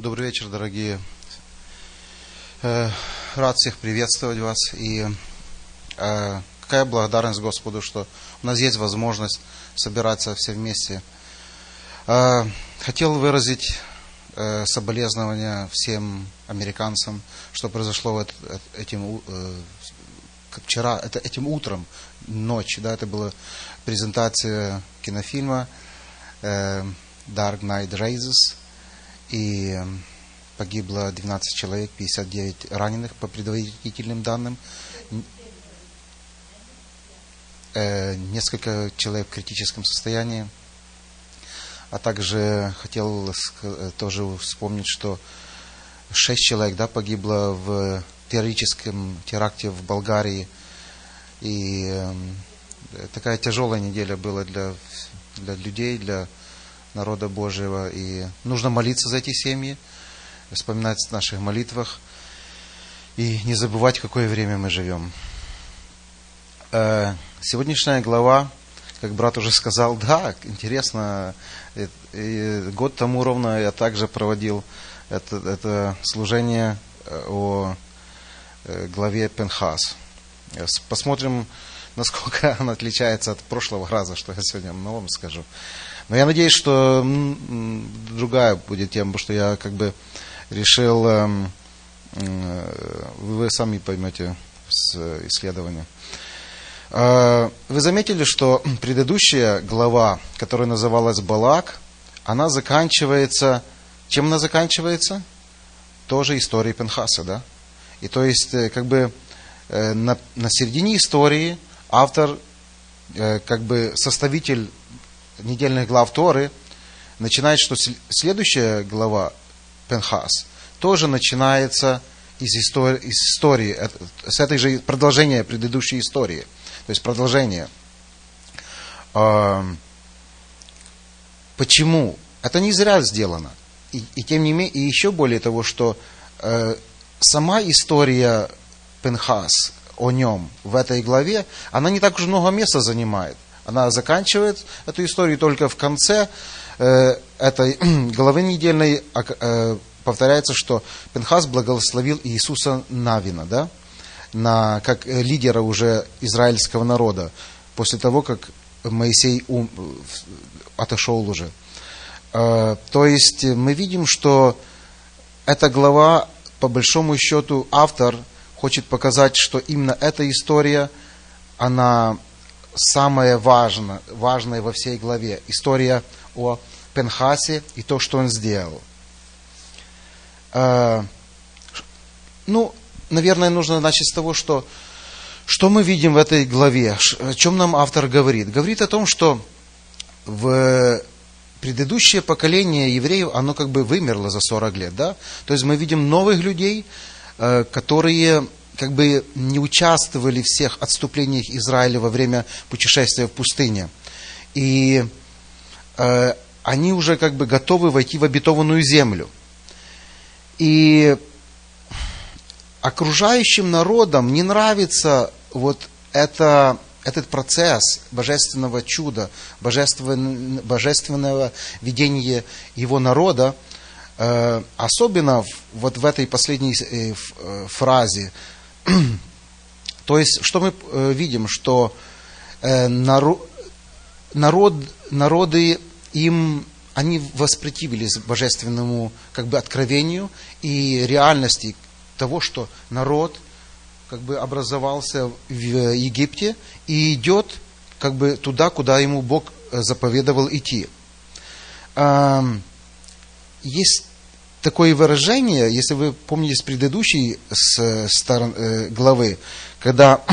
Добрый вечер, дорогие. Э, Рад всех приветствовать вас. И э, какая благодарность Господу, что у нас есть возможность собираться все вместе. Э, Хотел выразить соболезнования всем американцам, что произошло этим, вчера, это этим утром, ночь, да, это была презентация кинофильма Dark Knight Rises, и э, погибло 12 человек, 59 раненых по предварительным данным. Э, Несколько человек в критическом состоянии. А также хотел э, тоже вспомнить, что 6 человек да, погибло в террористическом теракте в Болгарии. И эм, такая тяжелая неделя была для, для людей, для народа Божьего. И нужно молиться за эти семьи, вспоминать в наших молитвах и не забывать, какое время мы живем. Э, Сегодняшняя глава, как брат уже сказал, да, интересно, год тому ровно я также проводил это, это служение э, о э, главе Пенхас. Посмотрим, насколько она отличается от прошлого раза, что я сегодня новым скажу. Но я надеюсь, что другая будет тема, потому что я как бы решил, эм, э, вы сами поймете с э, исследования. Э, Вы заметили, что предыдущая глава, которая называлась Балак, она заканчивается, чем она заканчивается? Тоже историей Пенхаса, да? И то есть, э, как бы, на, на середине истории автор, как бы, составитель недельных глав Торы, начинает, что сл- следующая глава Пенхас тоже начинается из истории, из истории, э, с этой же продолжения предыдущей истории. То есть продолжение. Ам, Почему? Это не зря сделано. И, и тем не менее, и еще более того, что э, сама история Пенхас о нем в этой главе, она не так уж много места занимает. Она заканчивает эту историю только в конце э, этой главы недельной э, повторяется, что Пенхас благословил Иисуса Навина, да, на, как э, лидера уже израильского народа, после того, как Моисей ум, отошел уже. Э, То есть э, мы видим, что эта глава, по большому счету, автор хочет показать, что именно эта история, она самая важная, важная во всей главе. История о Пенхасе и то, что он сделал. Э, Ну, наверное, нужно начать с того, что что мы видим в этой главе, о чем нам автор говорит. Говорит о том, что в предыдущее поколение евреев, оно как бы вымерло за 40 лет, да? То есть мы видим новых людей, э, которые как бы не участвовали всех отступлениях Израиля во время путешествия в пустыне. И э, они уже как бы готовы войти в обетованную землю. И окружающим народам не нравится вот это, этот процесс божественного чуда, божествен- божественного ведения его народа, Э, особенно вот в этой последней э, э, фразе. То есть, что мы э, видим, что э, наро- народ, народы им они воспротивились божественному как бы откровению и реальности того, что народ как бы образовался в Египте и идет как бы туда, куда ему Бог э, заповедовал идти. Ам, Есть такое выражение, если вы помните с предыдущей с- сторон- э, главы, когда э,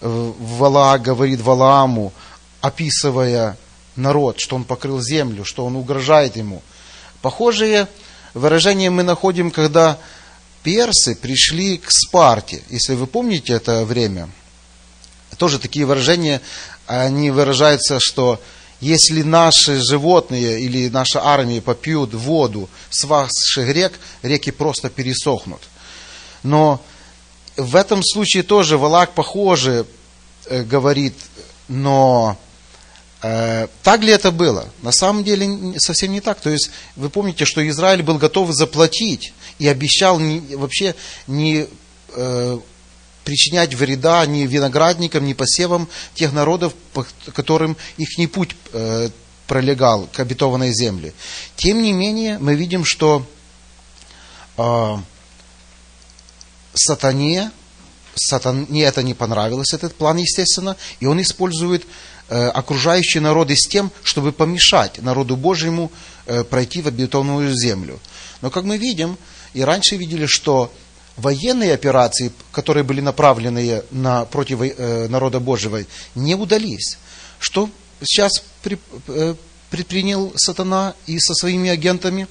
Вала говорит Валааму, описывая народ, что он покрыл землю, что он угрожает ему. Похожие выражения мы находим, когда персы пришли к Спарте. Если вы помните это время, тоже такие выражения, они выражаются, что если наши животные или наша армия попьют воду с ваших рек, реки просто пересохнут. Но в этом случае тоже Валак похоже э, говорит, но Э, так ли это было? На самом деле совсем не так. То есть вы помните, что Израиль был готов заплатить и обещал не, вообще не э, причинять вреда ни виноградникам, ни посевам тех народов, по которым их не путь э, пролегал к обетованной земле. Тем не менее, мы видим, что э, сатане, сатане это не понравилось, этот план, естественно, и он использует Э, окружающие народы с тем, чтобы помешать народу Божьему э, пройти в обетованную землю. Но как мы видим, и раньше видели, что военные операции, которые были направлены на, против э, народа Божьего, не удались. Что сейчас предпринял сатана и со своими агентами?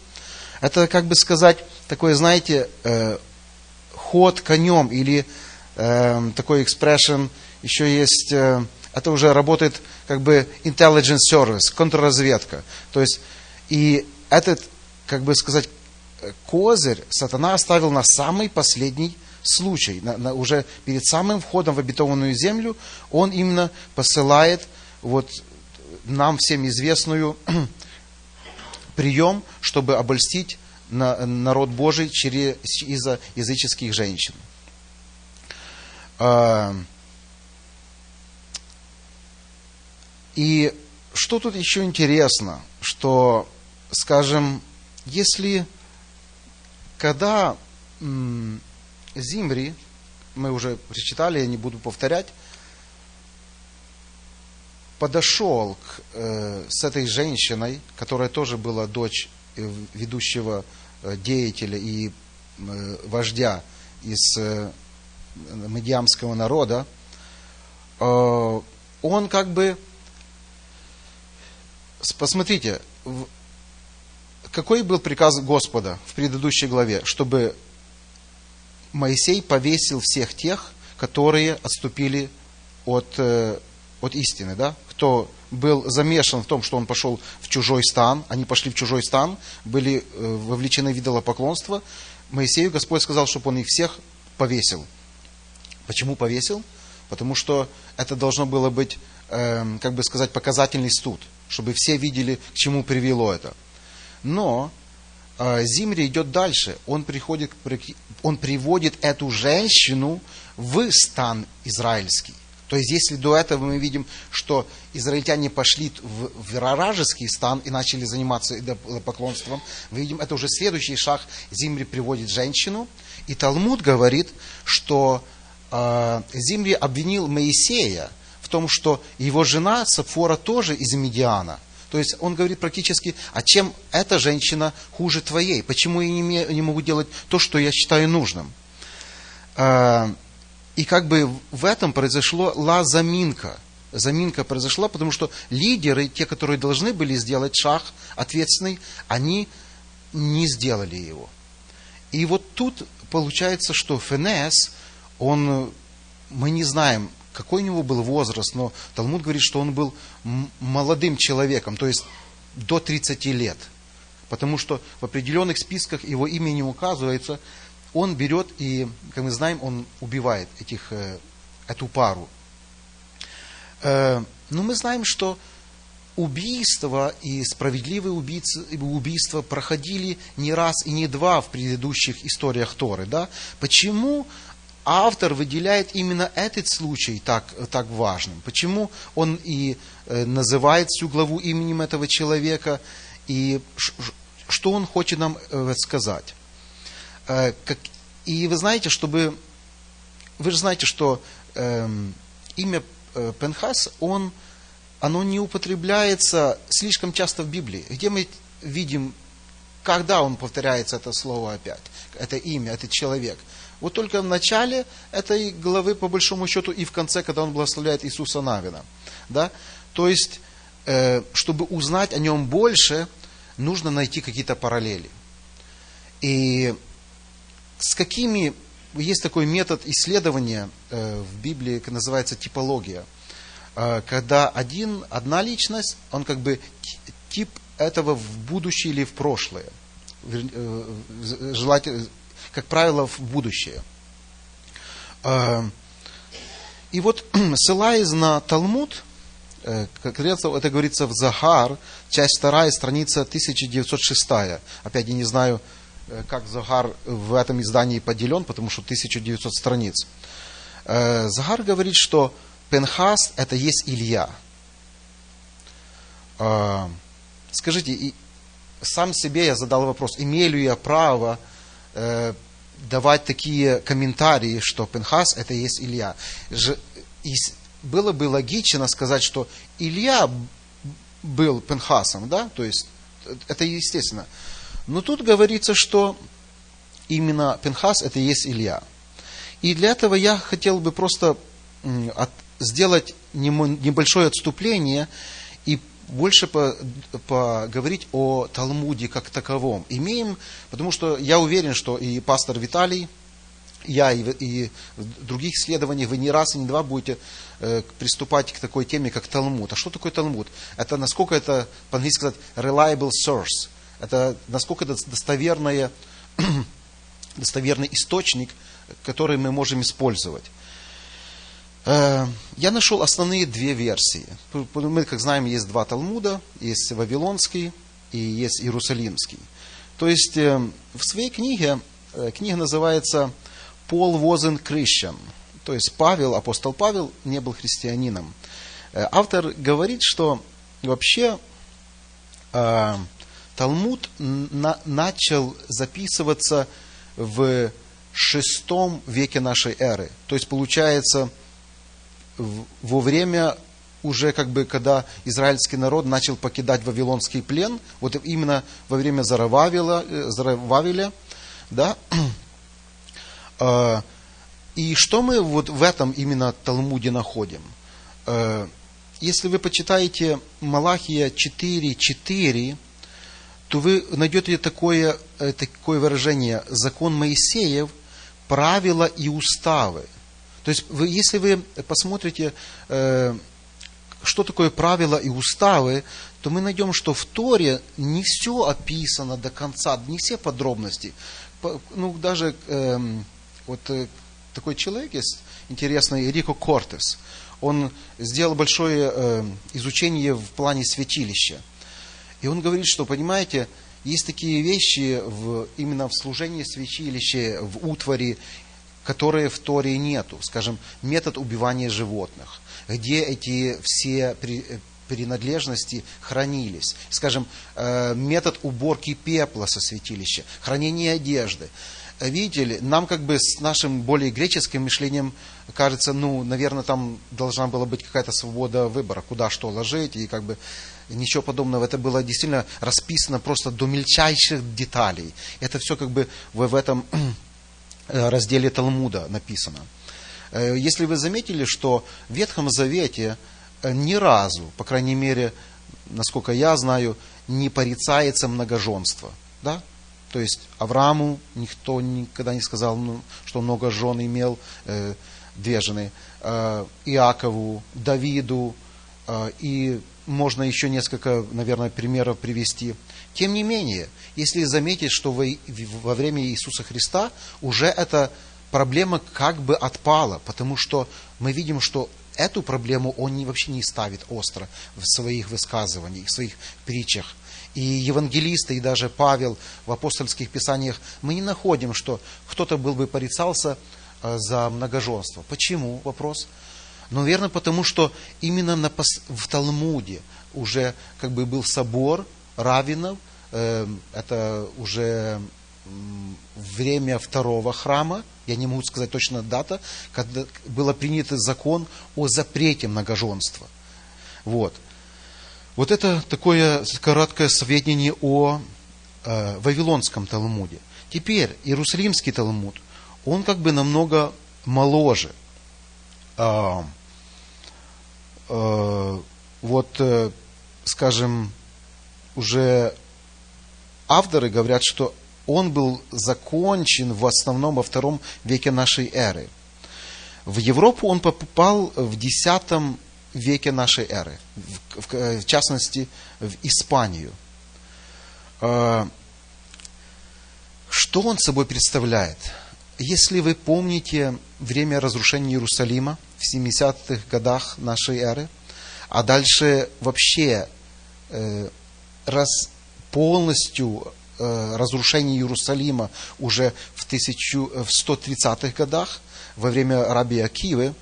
Это, как бы сказать, такой, знаете, ход конем или такой экспрессион, еще есть это уже работает как бы intelligence service, контрразведка. То есть, и этот, как бы сказать, козырь сатана оставил на самый последний случай, на, на, уже перед самым входом в обетованную землю, он именно посылает вот нам всем известную прием, чтобы обольстить на, народ Божий через, из-за языческих женщин. А, И что тут еще интересно, что, скажем, если когда Зимри, мы уже прочитали, я не буду повторять, подошел к, э, с этой женщиной, которая тоже была дочь э, ведущего э, деятеля и э, вождя из э, медиамского народа, э, он как бы посмотрите, какой был приказ Господа в предыдущей главе, чтобы Моисей повесил всех тех, которые отступили от, э, от истины, да? кто был замешан в том, что он пошел в чужой стан, они пошли в чужой стан, были э, вовлечены в идолопоклонство, Моисею Господь сказал, чтобы он их всех повесил. Почему повесил? Потому что это должно было быть, э, как бы сказать, показательный студ чтобы все видели, к чему привело это. Но э, Зимри идет дальше. Он, приходит, он приводит эту женщину в стан израильский. То есть, если до этого мы видим, что израильтяне пошли в, в вражеский стан и начали заниматься поклонством, мы видим, это уже следующий шаг. Зимри приводит женщину, и Талмуд говорит, что э, Зимри обвинил Моисея в том, что его жена Сапфора тоже из Медиана. То есть он говорит практически, а чем эта женщина хуже твоей? Почему я не, могу делать то, что я считаю нужным? А, и как бы в этом произошло ла заминка. Заминка произошла, потому что лидеры, те, которые должны были сделать шаг ответственный, они не сделали его. И вот тут получается, что Фенес, он, мы не знаем, какой у него был возраст, но Талмуд говорит, что он был молодым человеком, то есть до 30 лет. Потому что в определенных списках его имя не указывается, он берет и, как мы знаем, он убивает этих, э, эту пару. Э, но мы знаем, что убийства и справедливые убийцы, убийства проходили не раз и не два в предыдущих историях Торы. Да? Почему автор выделяет именно этот случай так, так важным. Почему он и э, называет всю главу именем этого человека, и что он хочет нам э, сказать. Э, и вы знаете, чтобы... Вы же знаете, что эм, имя Пенхас, он, оно не употребляется слишком часто в Библии. Где мы видим, когда он повторяется это слово опять, это имя, этот человек – вот только в начале этой главы, по большому счету, и в конце, когда он благословляет Иисуса Навина. Да? То есть, э, чтобы узнать о нем больше, нужно найти какие-то параллели. И с какими... Есть такой метод исследования э, в Библии, называется типология. Э, когда один, одна личность, он как бы тип этого в будущее или в прошлое. Желательно, как правило, в будущее. А, и вот, ссылаясь на Талмуд, это говорится в Захар, часть 2, страница 1906. Опять я не знаю, как Захар в этом издании поделен, потому что 1900 страниц. Захар говорит, что Пенхас это есть Илья. Скажите, сам себе я задал вопрос, имею ли я право давать такие комментарии, что Пенхас это есть Илья. И было бы логично сказать, что Илья был Пенхасом, да, то есть это естественно. Но тут говорится, что именно Пенхас это есть Илья. И для этого я хотел бы просто сделать небольшое отступление больше поговорить о Талмуде как таковом. Имеем, потому что я уверен, что и пастор Виталий, я и, и в других исследованиях вы не раз и не два будете э, приступать к такой теме, как Талмуд. А что такое Талмуд? Это насколько это, по-английски сказать, reliable source. Это насколько это достоверное, достоверный источник, который мы можем использовать. Э, я нашел основные две версии. Мы, как знаем, есть два Талмуда. Есть Вавилонский и есть Иерусалимский. То есть э, в своей книге, э, книга называется «Пол Возен Christian». То есть Павел, апостол Павел, не был христианином. Автор говорит, что вообще Талмуд начал записываться в шестом веке нашей эры. То есть получается во время уже как бы, когда израильский народ начал покидать вавилонский плен, вот именно во время Зарававила, э, Зарававиля, да, а, и что мы вот в этом именно Талмуде находим? Э, если вы почитаете Малахия 4.4, то вы найдете такое, э, такое выражение «закон Моисеев, правила и уставы». То есть, вы, если вы посмотрите, э, что такое правила и уставы, то мы найдем, что в Торе не все описано до конца, не все подробности. Ну, даже э, вот э, такой человек есть интересный, Рико Кортес. Он сделал большое э, изучение в плане святилища. И он говорит, что, понимаете, есть такие вещи в, именно в служении святилища, в утваре которые в Торе нету. Скажем, метод убивания животных, где эти все принадлежности хранились. Скажем, э, метод уборки пепла со святилища, хранение одежды. Видите ли, нам как бы с нашим более греческим мышлением кажется, ну, наверное, там должна была быть какая-то свобода выбора, куда что ложить, и как бы ничего подобного. Это было действительно расписано просто до мельчайших деталей. Это все как бы в, этом Э, разделе Талмуда написано. Э, если вы заметили, что в Ветхом Завете э, ни разу, по крайней мере, насколько я знаю, не порицается многоженство. Да? То есть Аврааму никто никогда не сказал, ну, что много жен имел, э, две жены, э, Иакову, Давиду, э, и можно еще несколько, наверное, примеров привести. Тем не менее, если заметить, что во время Иисуса Христа уже эта проблема как бы отпала, потому что мы видим, что эту проблему он вообще не ставит остро в своих высказываниях, в своих притчах. И евангелисты, и даже Павел в апостольских писаниях, мы не находим, что кто-то был бы порицался э, за многоженство. Почему? Вопрос. Ну, верно, потому что именно на, в Талмуде уже как бы был собор раввинов, это уже время второго храма, я не могу сказать точно дата, когда был принят закон о запрете многоженства. Вот. Вот это такое короткое сведение о э, Вавилонском Талмуде. Теперь Иерусалимский Талмуд, он как бы намного моложе. Э, э, вот, э, скажем, уже авторы говорят, что он был закончен в основном во втором веке нашей эры. В Европу он попал в X веке нашей эры, в, в, в частности, в Испанию. А, что он собой представляет? Если вы помните время разрушения Иерусалима в 70-х годах нашей эры, а дальше вообще э, раз, полностью э, разрушение Иерусалима уже в, тысячу, в 130-х годах, во время раби Акивы,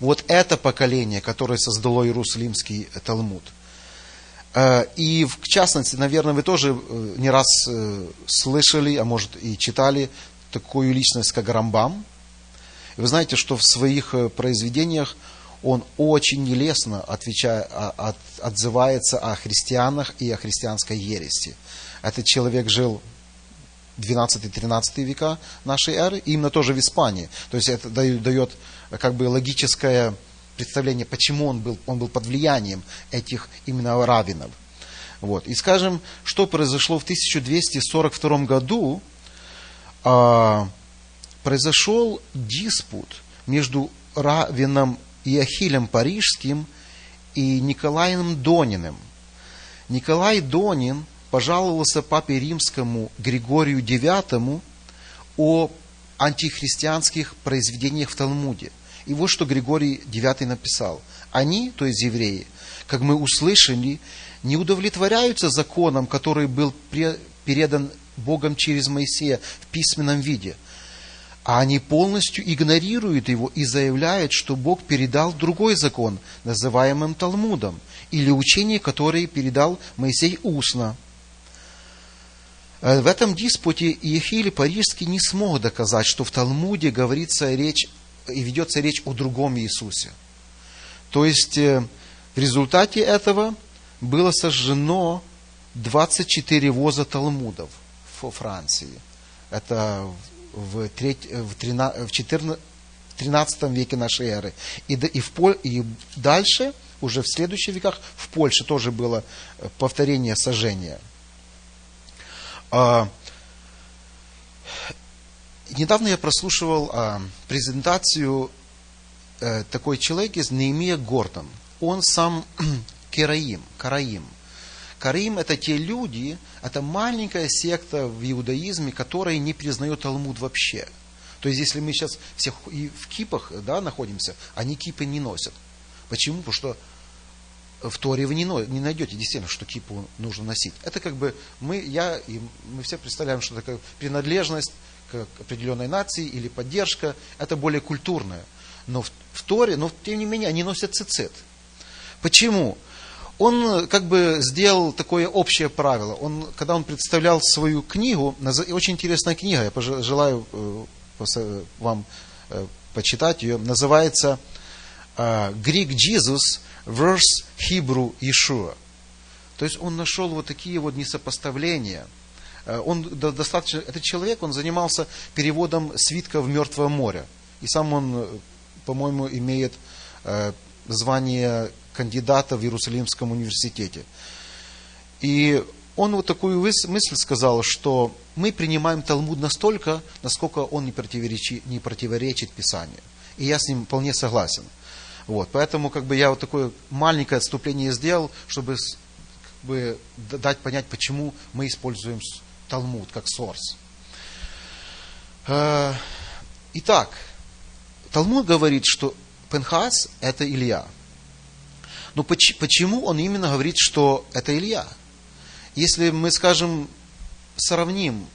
вот это поколение, которое создало Иерусалимский Талмуд. Э, и в частности, наверное, вы тоже э, не раз э, слышали, а может и читали такую личность, как Рамбам. Вы знаете, что в своих произведениях он очень нелестно отвечает, от, отзывается о христианах и о христианской ереси. Этот человек жил 12-13 века нашей эры, именно тоже в Испании. То есть это дает как бы логическое представление, почему он был, он был под влиянием этих именно раввинов. Вот. И скажем, что произошло в 1242 году, а, произошел диспут между раввином Иохилем Парижским и Николаем Дониным. Николай Донин пожаловался папе римскому Григорию IX о антихристианских произведениях в Талмуде. И вот что Григорий IX написал. Они, то есть евреи, как мы услышали, не удовлетворяются законом, который был передан Богом через Моисея в письменном виде, а они полностью игнорируют его и заявляют, что Бог передал другой закон, называемым Талмудом, или учение, которое передал Моисей устно – Э, в этом диспуте Иехили Парижский не смог доказать, что в Талмуде говорится речь и ведется речь о другом Иисусе. То есть э, в результате этого было сожжено 24 воза Талмудов в Франции. Это в, треть, в, 13, в 14, 13 веке нашей эры. И, и, в, и дальше, уже в следующих веках, в Польше тоже было э, повторение сожжения – а, недавно я прослушивал а, презентацию а, такой человек из Неемия Гордон. Он сам Кераим, Караим. Караим это те люди, это маленькая секта в иудаизме, которая не признает Талмуд вообще. То есть, если мы сейчас всех и в кипах да, находимся, они кипы не носят. Почему? Потому что в Торе вы не, не найдете действительно, что кипу нужно носить. Это как бы мы, я и мы все представляем, что такая принадлежность к определенной нации или поддержка, это более культурное. Но в, в Торе, но тем не менее, они носят цицит. Почему? Он как бы сделал такое общее правило. Он, когда он представлял свою книгу, очень интересная книга, я желаю э, вам э, почитать ее, называется э, Greek Jesus verse Hebrew Yeshua. То есть он нашел вот такие вот несопоставления. Э, он достаточно, этот человек, он занимался переводом свитка в Мертвое море. И сам он, э, по-моему, имеет э, звание кандидата в Иерусалимском университете. И он вот такую мысль сказал, что мы принимаем Талмуд настолько, насколько он не противоречит, не противоречит Писанию. И я с ним вполне согласен. Вот, поэтому как бы я вот такое маленькое отступление сделал, чтобы как бы, дать понять, почему мы используем Талмуд как сорс. Э, итак, Талмуд говорит, что Пенхас – это Илья. Но почему он именно говорит, что это Илья? Если мы, скажем, сравним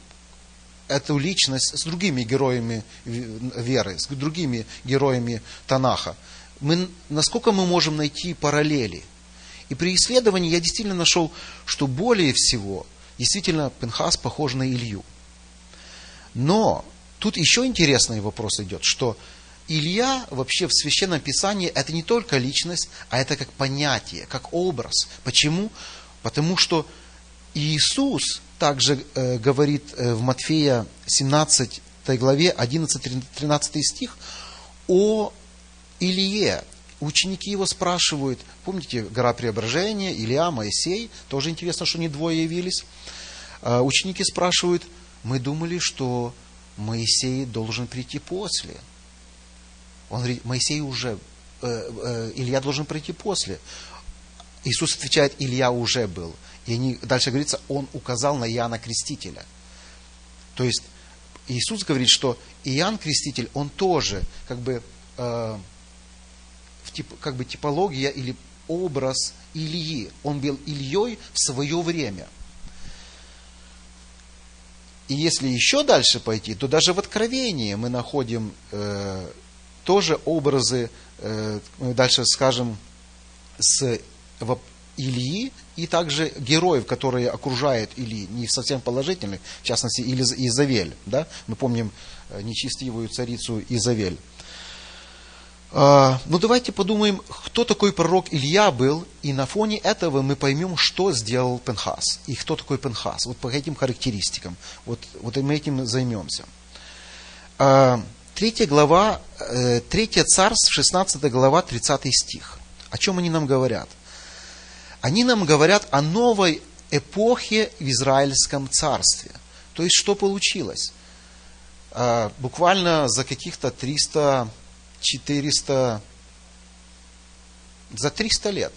эту личность с другими героями веры, с другими героями Танаха, мы, насколько мы можем найти параллели. И при исследовании я действительно нашел, что более всего действительно Пенхас похож на Илью. Но тут еще интересный вопрос идет, что Илья вообще в Священном Писании это не только личность, а это как понятие, как образ. Почему? Потому что Иисус также э, говорит э, в Матфея 17 главе 11-13 стих о Илье. Ученики его спрашивают, помните, гора преображения, Илья, Моисей, тоже интересно, что не двое явились. А, ученики спрашивают, мы думали, что Моисей должен прийти после. Он говорит, Моисей уже, э, э, Илья должен прийти после. Иисус отвечает, Илья уже был. И они, дальше говорится, он указал на Иоанна Крестителя. То есть Иисус говорит, что Иоанн Креститель, он тоже как бы э, тип, как бы типология или образ Ильи. Он был Ильей в свое время. И если еще дальше пойти, то даже в Откровении мы находим э, тоже образы, э, дальше скажем, с Ильи и также героев, которые окружают Ильи, не совсем положительных, в частности, Изавель. Да? Мы помним э, нечестивую царицу Изавель. А, ну давайте подумаем, кто такой пророк Илья был, и на фоне этого мы поймем, что сделал Пенхас, и кто такой Пенхас, вот по этим характеристикам. Вот, вот мы этим займемся. Третья глава, э, третья царств, 16 глава, 30 стих. О чем они нам говорят? Они нам говорят о новой эпохе в Израильском царстве. То есть, что получилось? А, буквально за каких-то 300 400, за 300 лет,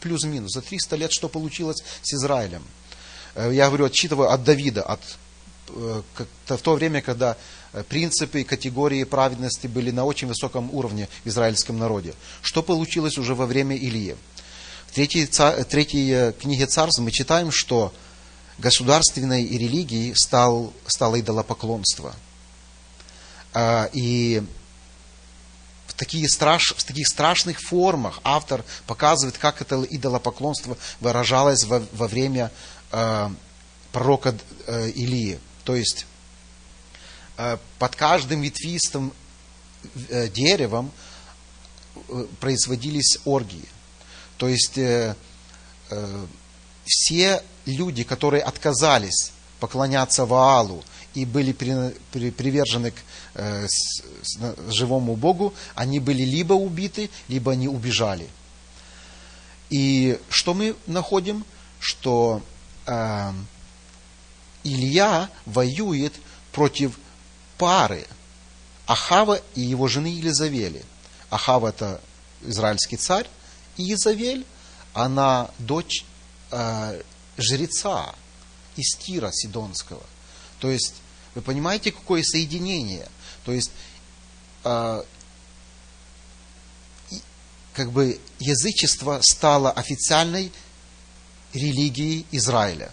плюс-минус, за 300 лет, что получилось с Израилем. Э, я говорю, отчитываю от Давида, от, в то время, когда э, принципы и категории праведности были на очень высоком уровне в израильском народе. Что получилось уже во время Ильи? В третьей, третьей книге царств мы читаем, что государственной религией стал, стало идолопоклонство. И в, такие страш, в таких страшных формах автор показывает, как это идолопоклонство выражалось во, во время э, пророка э, Илии. То есть э, под каждым ветвистым э, деревом э, производились оргии. То есть все люди, которые отказались поклоняться Ваалу и были при, при, привержены к живому Богу, они были либо убиты, либо они убежали. И что мы находим? Что Илья воюет против пары Ахава и его жены Елизавели. Ахава это израильский царь, и Елизавель, она дочь э, жреца из Тира Сидонского. То есть, вы понимаете, какое соединение? То есть, э, как бы язычество стало официальной религией Израиля.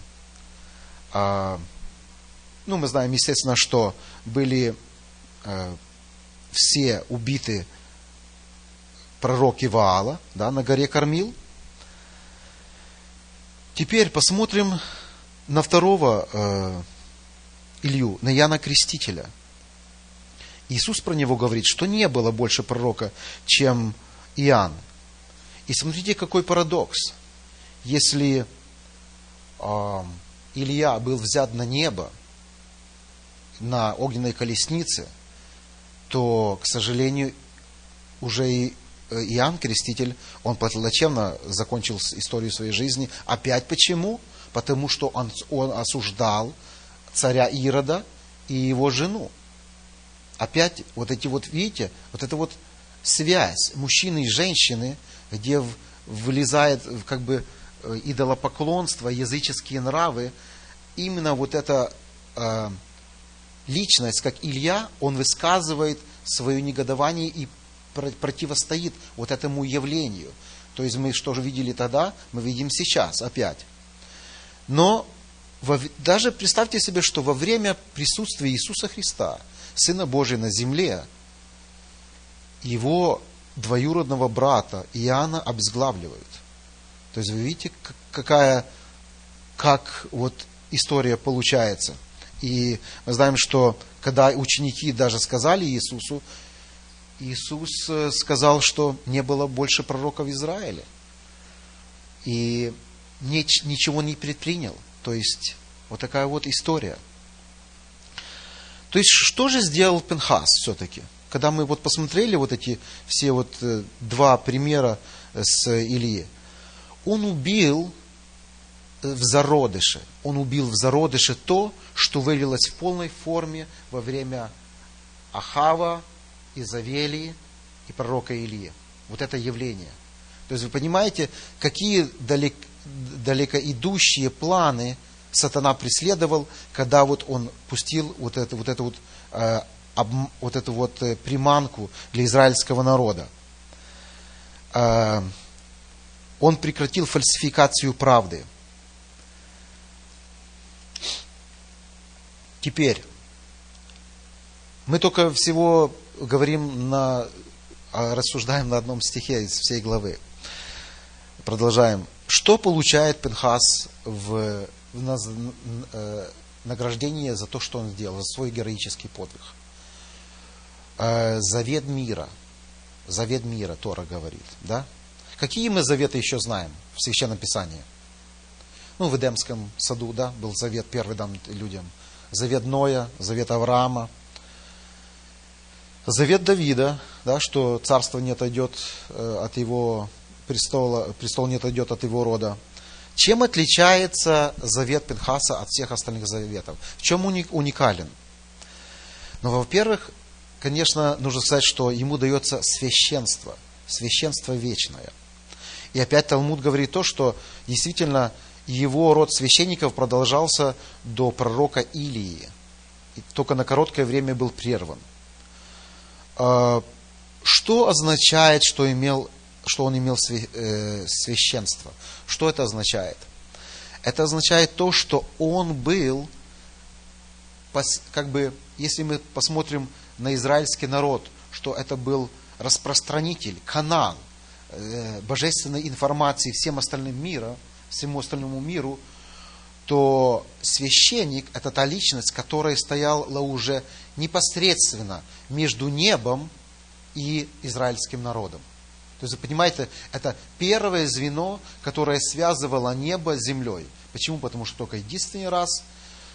Э, ну, мы знаем, естественно, что были э, все убиты пророки Ваала да, на горе Кормил. Теперь посмотрим на второго э, Илью, на Яна Крестителя. Иисус про него говорит, что не было больше пророка, чем Иоанн. И смотрите, какой парадокс. Если э, Илья был взят на небо, на огненной колеснице, то, к сожалению, уже и э, Иоанн Креститель, он плачевно закончил историю своей жизни. Опять почему? Потому что он, он осуждал царя Ирода и его жену. Опять вот эти вот, видите, вот эта вот связь мужчины и женщины, где вылезает как бы идолопоклонство, языческие нравы, именно вот эта э, личность, как Илья, он высказывает свое негодование и противостоит вот этому явлению. То есть мы что же видели тогда, мы видим сейчас опять. Но даже представьте себе, что во время присутствия Иисуса Христа, Сына Божия на земле, его двоюродного брата Иоанна обезглавливают. То есть вы видите, какая, как вот история получается. И мы знаем, что когда ученики даже сказали Иисусу, Иисус э, сказал, что не было больше пророка в Израиле. И ничего не предпринял. То есть, вот такая вот история. То есть, что же сделал Пенхас все-таки? Когда мы вот посмотрели вот эти все вот э, два примера с Ильи, он убил э, в зародыше. Он убил в зародыше то, что вылилось в полной форме во время Ахава, Изавелии и пророка Илии. Вот это явление. То есть вы понимаете, какие далек, далеко идущие планы сатана преследовал, когда вот он пустил вот эту вот, эту вот, э, об, вот эту вот э, приманку для израильского народа. Э, Он прекратил фальсификацию правды. Теперь, мы только всего говорим на, а, рассуждаем на одном стихе из всей главы. Продолжаем. Что получает Пенхас в, в э, награждение за то, что он сделал, за свой героический подвиг? Э, завет мира. Завет мира, Тора говорит. Да? Какие мы заветы еще знаем в Священном Писании? Ну, в Эдемском саду, да, был завет первый дан людям. Завет Ноя, завет Авраама. Завет Давида, да, что царство не отойдет э, от его престола, престол не отойдет от его рода. Чем отличается завет Пинхаса от всех остальных заветов? В чем уникален? Ну, во-первых, конечно, нужно сказать, что ему дается священство, священство вечное. И опять Талмуд говорит то, что действительно его род священников продолжался до пророка Илии. И только на короткое время был прерван. А, что означает, что, имел, что он имел э, священство? Что это означает? Это означает то, что он был, как бы, если мы посмотрим на израильский народ, что это был распространитель, канал – божественной информации всем остальным миром, всему остальному миру, то священник – это та личность, которая стояла уже непосредственно между небом и израильским народом. То есть, вы понимаете, это первое звено, которое связывало небо с землей. Почему? Потому что только единственный раз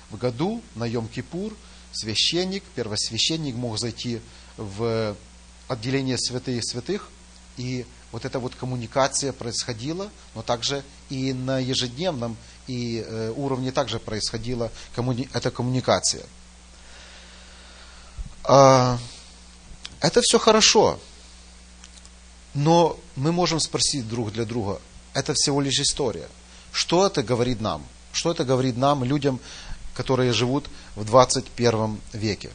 в году на Йом-Кипур священник, первосвященник мог зайти в отделение святых святых и вот эта вот коммуникация происходила, но также и на ежедневном и, э, уровне также происходила коммуни, эта коммуникация. А, это все хорошо, но мы можем спросить друг для друга, это всего лишь история. Что это говорит нам? Что это говорит нам, людям, которые живут в 21 веке?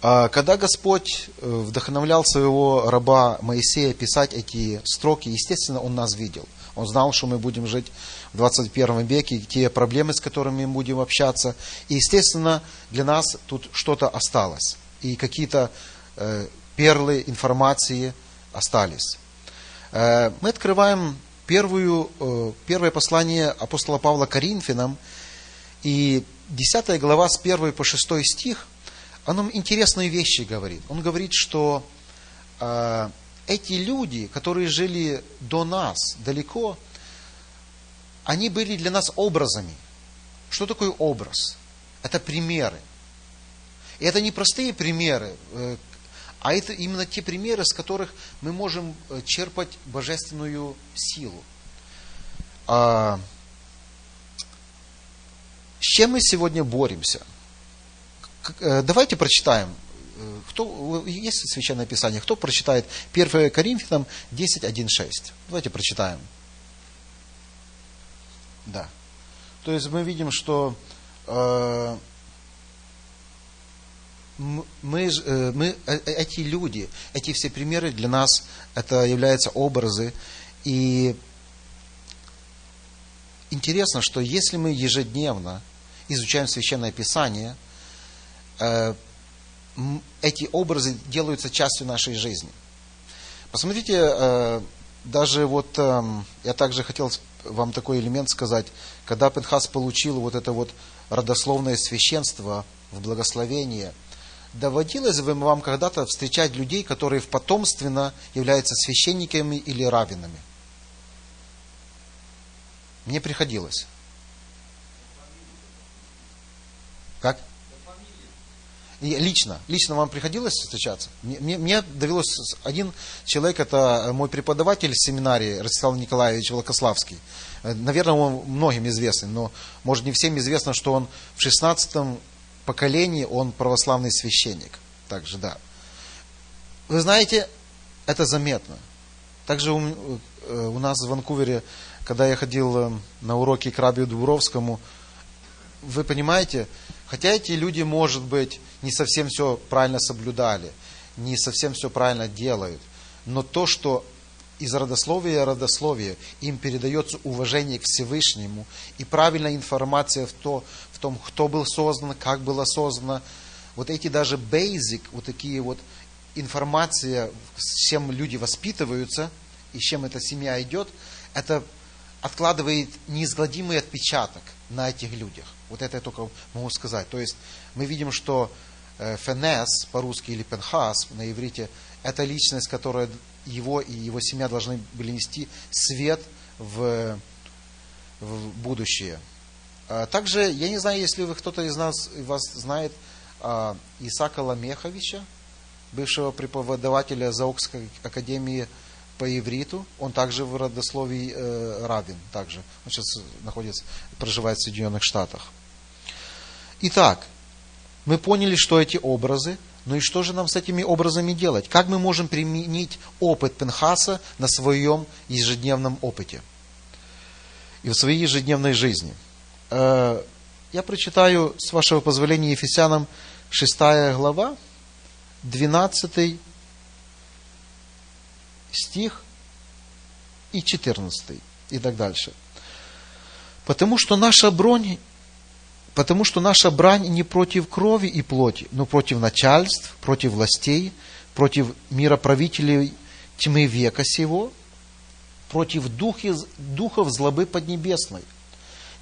А когда Господь э, вдохновлял своего раба Моисея писать эти строки, естественно, Он нас видел. Он знал, что мы будем жить в 21 веке, те проблемы, с которыми мы будем общаться. И, естественно, для нас тут что-то осталось. И какие-то э, перлы информации остались. Э, мы открываем первую, первое послание апостола Павла Коринфянам, и 10 глава с 1 по 6 стих – он нам интересные вещи говорит. Он говорит, что э, эти люди, которые жили до нас, далеко, они были для нас образами. Что такое образ? Это примеры. И это не простые примеры, э, а это именно те примеры, с которых мы можем э, черпать божественную силу. А, с чем мы сегодня боремся? Э, давайте прочитаем. Э, кто, есть священное писание? Кто прочитает 1 Коринфянам 10, 1, 6? Давайте прочитаем. Да. То есть мы видим, что э, мы, э, мы, эти люди, эти все примеры для нас, это являются образы. И интересно, что если мы ежедневно изучаем Священное Писание – эти образы делаются частью нашей жизни. Посмотрите, э, даже вот эм, я также хотел вам такой элемент сказать, когда Пенхас получил вот это вот родословное священство в благословение, доводилось бы вам когда-то встречать людей, которые в потомственно являются священниками или раввинами? Мне приходилось. Как? Лично, лично вам приходилось встречаться? Мне, мне довелось, один человек, это мой преподаватель в семинарии, Ростислав Николаевич Волкославский. Э, наверное, он многим известен, но, может, не всем известно, что он в 16 поколении, он православный священник. Также, да. Вы знаете, это заметно. Также у, э, у нас в Ванкувере, когда я ходил э, на уроки к Рабию Дубровскому, вы понимаете, хотя эти люди, может быть, не совсем все правильно соблюдали, не совсем все правильно делают. Но то, что из родословия в родословие им передается уважение к Всевышнему и правильная информация в, то, в том, кто был создан, как было создано. Вот эти даже basic, вот такие вот информация, с чем люди воспитываются и с чем эта семья идет, это откладывает неизгладимый отпечаток на этих людях. Вот это я только могу сказать. То есть мы видим, что э, Фенес по-русски или Пенхас на иврите, это личность, которая его и его семья должны были нести свет в, в будущее. А также, я не знаю, если вы кто-то из нас вас знает а, Исака Ламеховича, бывшего преподавателя Заокской академии по ивриту. Он также в родословии э, равен. Также. Он сейчас находится, проживает в Соединенных Штатах. Итак, мы поняли, что эти образы, ну и что же нам с этими образами делать? Как мы можем применить опыт Пенхаса на своем ежедневном опыте и в своей ежедневной жизни? Э, я прочитаю, с вашего позволения, Ефесянам 6 глава, 12 стих и 14 и так дальше. Потому что наша бронь, потому что наша брань не против крови и плоти, но против начальств, против властей, против мироправителей тьмы века сего, против духов, духов злобы поднебесной.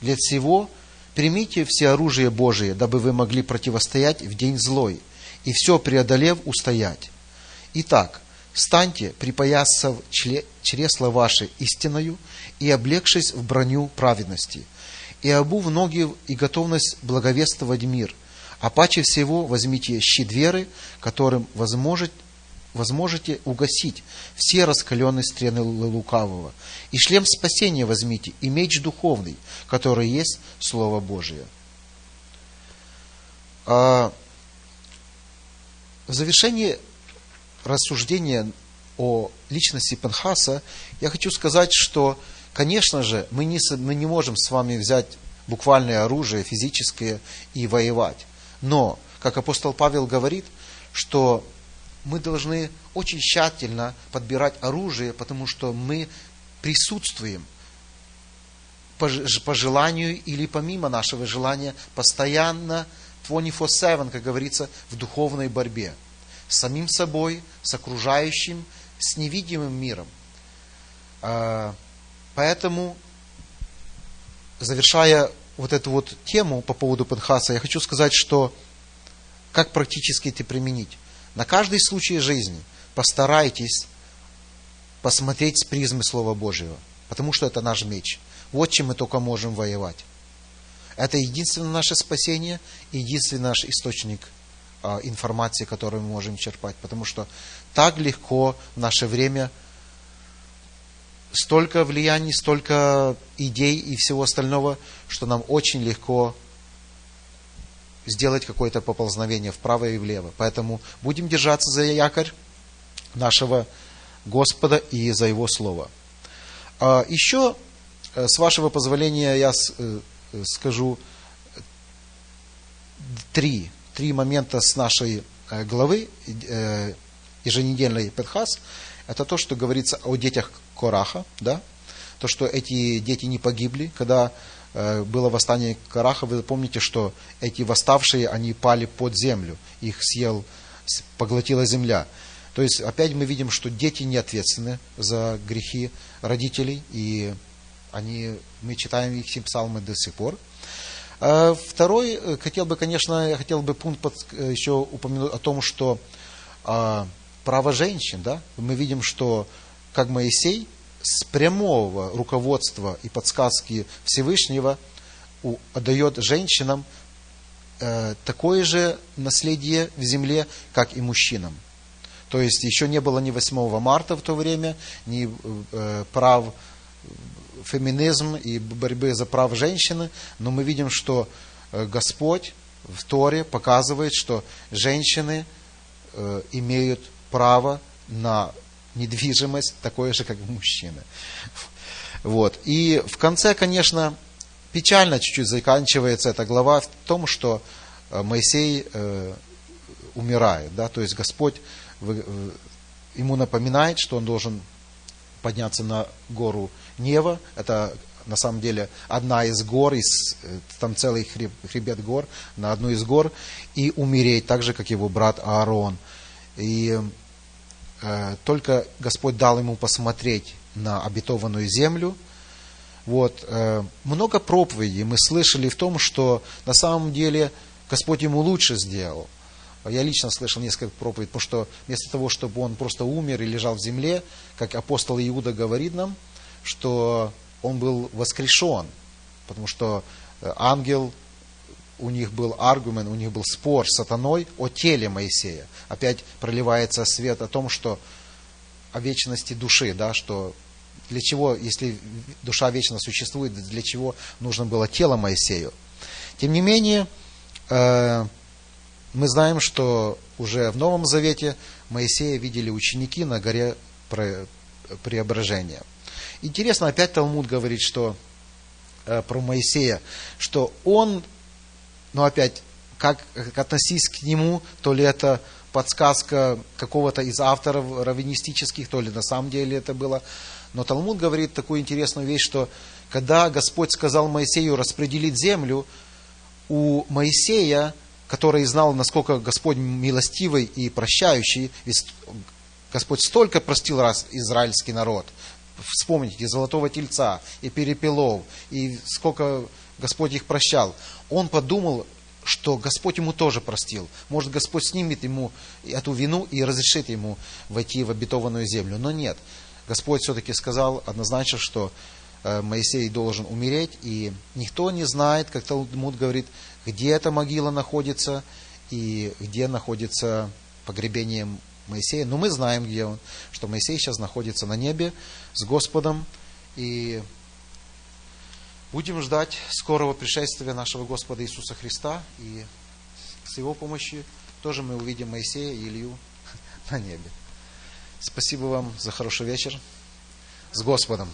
Для всего примите все оружие Божие, дабы вы могли противостоять в день злой, и все преодолев устоять. Итак, станьте, припоясав чресла ваши истиною и облегшись в броню праведности, и обув ноги и готовность благовествовать мир, а паче всего возьмите щит веры, которым возможет, возможете угасить все раскаленные стрены лукавого, и шлем спасения возьмите, и меч духовный, который есть Слово Божие. А в завершении рассуждения о личности Пенхаса я хочу сказать, что, конечно же, мы не, мы не можем с вами взять буквальное оружие физическое и воевать. Но, как апостол Павел говорит, что мы должны очень тщательно подбирать оружие, потому что мы присутствуем по, желанию или помимо нашего желания постоянно 24-7, как говорится, в духовной борьбе. С самим собой, с окружающим, с невидимым миром. Поэтому, завершая вот эту вот тему по поводу Пенхаса, я хочу сказать, что как практически это применить. На каждый случай жизни постарайтесь посмотреть с призмы Слова Божьего, потому что это наш меч. Вот чем мы только можем воевать. Это единственное наше спасение и единственный наш источник а, информации, которую мы можем черпать. Потому что так легко в наше время столько влияний, столько идей и всего остального, что нам очень легко сделать какое-то поползновение вправо и влево. Поэтому будем держаться за якорь нашего Господа и за Его Слово. А, Еще, э, с вашего позволения, я э, скажу три, три момента с нашей э, главы еженедельной Петхас. Это то, что говорится о детях Кораха, да? то, что эти дети не погибли, когда э, было восстание Караха, вы помните, что эти восставшие, они пали под землю, их съел, поглотила земля. То есть, опять мы видим, что дети не ответственны за грехи родителей, и они, мы читаем их псалмы до сих пор. А второй, э, хотел бы, конечно, я хотел бы пункт под, э, еще упомянуть о том, что а, право женщин, да, мы видим, что как Моисей с прямого руководства и подсказки Всевышнего у, отдает женщинам э, такое же наследие в земле, как и мужчинам. То есть еще не было ни 8 марта в то время, ни э, прав феминизм и борьбы за прав женщины, но мы видим, что э, Господь в Торе показывает, что женщины э, имеют право на недвижимость такое же, как и мужчины. Вот. И в конце, конечно, печально чуть-чуть заканчивается эта глава в том, что э, Моисей умирает. Да? То есть Господь ему напоминает, что он должен подняться на гору Нева. Это на самом деле одна из гор, из, э, там целый хребет гор, на одну из гор, и умереть, так же, как его брат Аарон. И э, только Господь дал ему посмотреть на обетованную землю. Вот, э, много проповедей мы слышали в том, что на самом деле Господь ему лучше сделал. Я лично слышал несколько проповедей, потому что вместо того, чтобы он просто умер и лежал в земле, как апостол Иуда говорит нам, что он был воскрешен, потому что э, ангел, у них был аргумент, у них был спор с сатаной о теле Моисея. Опять проливается свет о том, что о вечности души, да, что для чего, если душа вечно существует, для чего нужно было тело Моисею. Тем не менее, э, мы знаем, что уже в Новом Завете Моисея видели ученики на горе преображения – Интересно, опять Талмуд говорит, что э, про Моисея, что он, ну опять, как, относись к нему, то ли это подсказка какого-то из авторов раввинистических, то ли на самом деле это было. Но Талмуд говорит такую интересную вещь, что когда Господь сказал Моисею распределить землю, у Моисея, который знал, насколько Господь милостивый и прощающий, Господь столько простил раз израильский народ, вспомните, Золотого Тельца, и Перепелов, и сколько Господь их прощал. Он подумал, что Господь ему тоже простил. Может, Господь снимет ему эту вину и разрешит ему войти в обетованную землю. Но нет. Господь все-таки сказал однозначно, что э, Моисей должен умереть, и никто не знает, как Талмуд говорит, где эта могила находится и где находится погребение Моисея. Но мы знаем, где он, что Моисей сейчас находится на небе с Господом. И будем ждать скорого пришествия нашего Господа Иисуса Христа. И с Его помощью тоже мы увидим Моисея и Илью на небе. Спасибо вам за хороший вечер. С Господом!